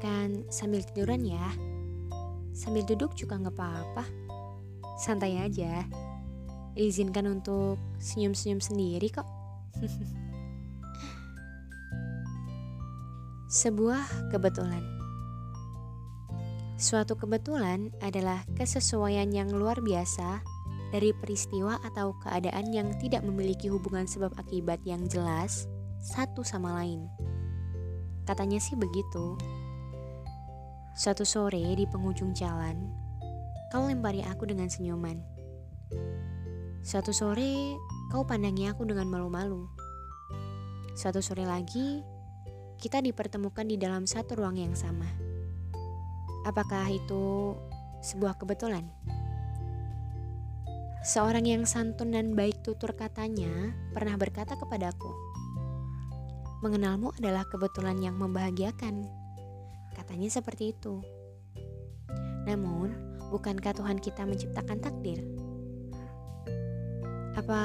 Asalkan sambil tiduran ya. Sambil duduk juga nggak apa-apa. Santai aja. Izinkan untuk senyum-senyum sendiri kok. Sebuah kebetulan. Suatu kebetulan adalah kesesuaian yang luar biasa dari peristiwa atau keadaan yang tidak memiliki hubungan sebab akibat yang jelas satu sama lain. Katanya sih begitu. Suatu sore di penghujung jalan, kau lempari aku dengan senyuman. Suatu sore, kau pandangi aku dengan malu-malu. Suatu sore lagi, kita dipertemukan di dalam satu ruang yang sama. Apakah itu sebuah kebetulan? Seorang yang santun dan baik tutur katanya pernah berkata kepadaku, "Mengenalmu adalah kebetulan yang membahagiakan." Katanya seperti itu. Namun, bukankah Tuhan kita menciptakan takdir? Apa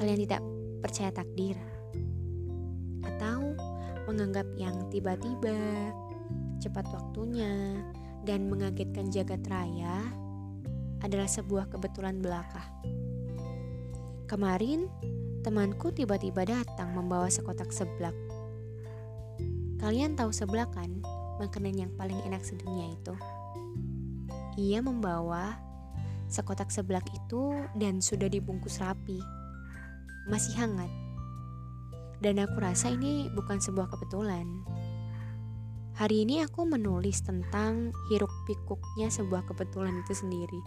kalian tidak percaya takdir? Atau menganggap yang tiba-tiba cepat waktunya, dan mengagetkan jagat raya adalah sebuah kebetulan belaka. Kemarin, temanku tiba-tiba datang membawa sekotak seblak. Kalian tahu seblak kan? Makanan yang paling enak sedunia itu. Ia membawa sekotak seblak itu dan sudah dibungkus rapi. Masih hangat. Dan aku rasa ini bukan sebuah kebetulan. Hari ini aku menulis tentang hiruk pikuknya sebuah kebetulan itu sendiri.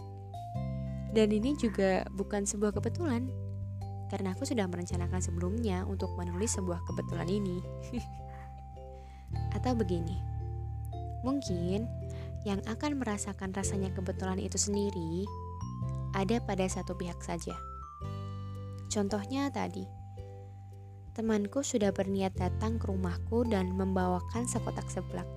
Dan ini juga bukan sebuah kebetulan, karena aku sudah merencanakan sebelumnya untuk menulis sebuah kebetulan ini. Atau begini, mungkin yang akan merasakan rasanya kebetulan itu sendiri ada pada satu pihak saja. Contohnya tadi, Temanku sudah berniat datang ke rumahku dan membawakan sekotak seblak.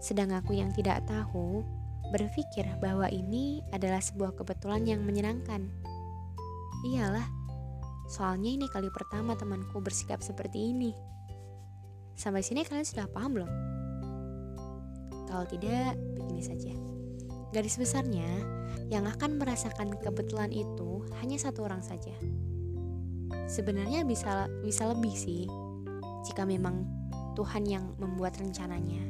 Sedang aku yang tidak tahu berpikir bahwa ini adalah sebuah kebetulan yang menyenangkan. Iyalah, soalnya ini kali pertama temanku bersikap seperti ini. Sampai sini kalian sudah paham belum? Kalau tidak, begini saja. Garis besarnya, yang akan merasakan kebetulan itu hanya satu orang saja, sebenarnya bisa bisa lebih sih jika memang Tuhan yang membuat rencananya.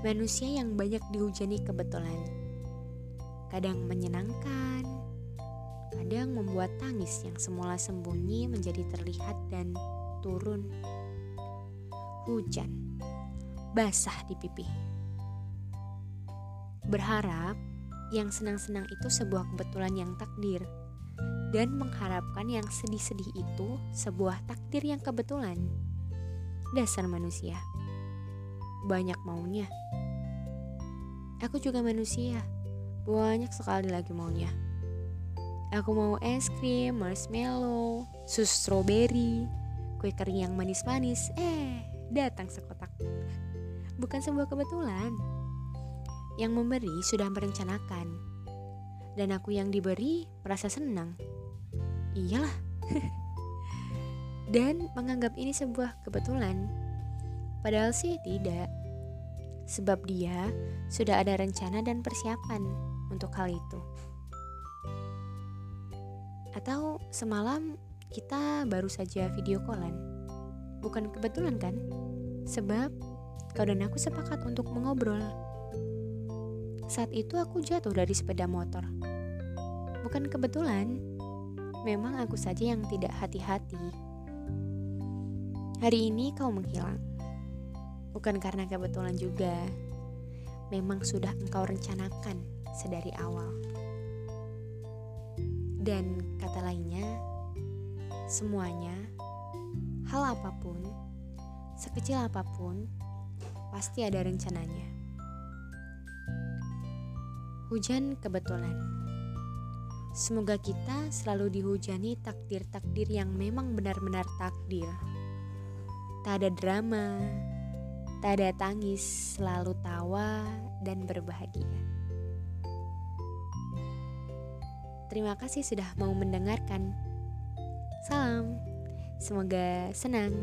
Manusia yang banyak dihujani kebetulan, kadang menyenangkan, kadang membuat tangis yang semula sembunyi menjadi terlihat dan turun. Hujan, basah di pipi. Berharap yang senang-senang itu sebuah kebetulan yang takdir dan mengharapkan yang sedih-sedih itu sebuah takdir yang kebetulan. Dasar manusia. Banyak maunya. Aku juga manusia. Banyak sekali lagi maunya. Aku mau es krim, marshmallow, sus strawberry, kue kering yang manis-manis. Eh, datang sekotak. Bukan sebuah kebetulan. Yang memberi sudah merencanakan. Dan aku yang diberi merasa senang iyalah dan menganggap ini sebuah kebetulan padahal sih tidak sebab dia sudah ada rencana dan persiapan untuk hal itu atau semalam kita baru saja video callan bukan kebetulan kan sebab kau dan aku sepakat untuk mengobrol saat itu aku jatuh dari sepeda motor bukan kebetulan Memang aku saja yang tidak hati-hati. Hari ini kau menghilang. Bukan karena kebetulan juga. Memang sudah engkau rencanakan sedari awal. Dan kata lainnya, semuanya, hal apa pun, sekecil apa pun, pasti ada rencananya. Hujan kebetulan. Semoga kita selalu dihujani takdir-takdir yang memang benar-benar takdir. Tak ada drama, tak ada tangis, selalu tawa dan berbahagia. Terima kasih sudah mau mendengarkan. Salam, semoga senang.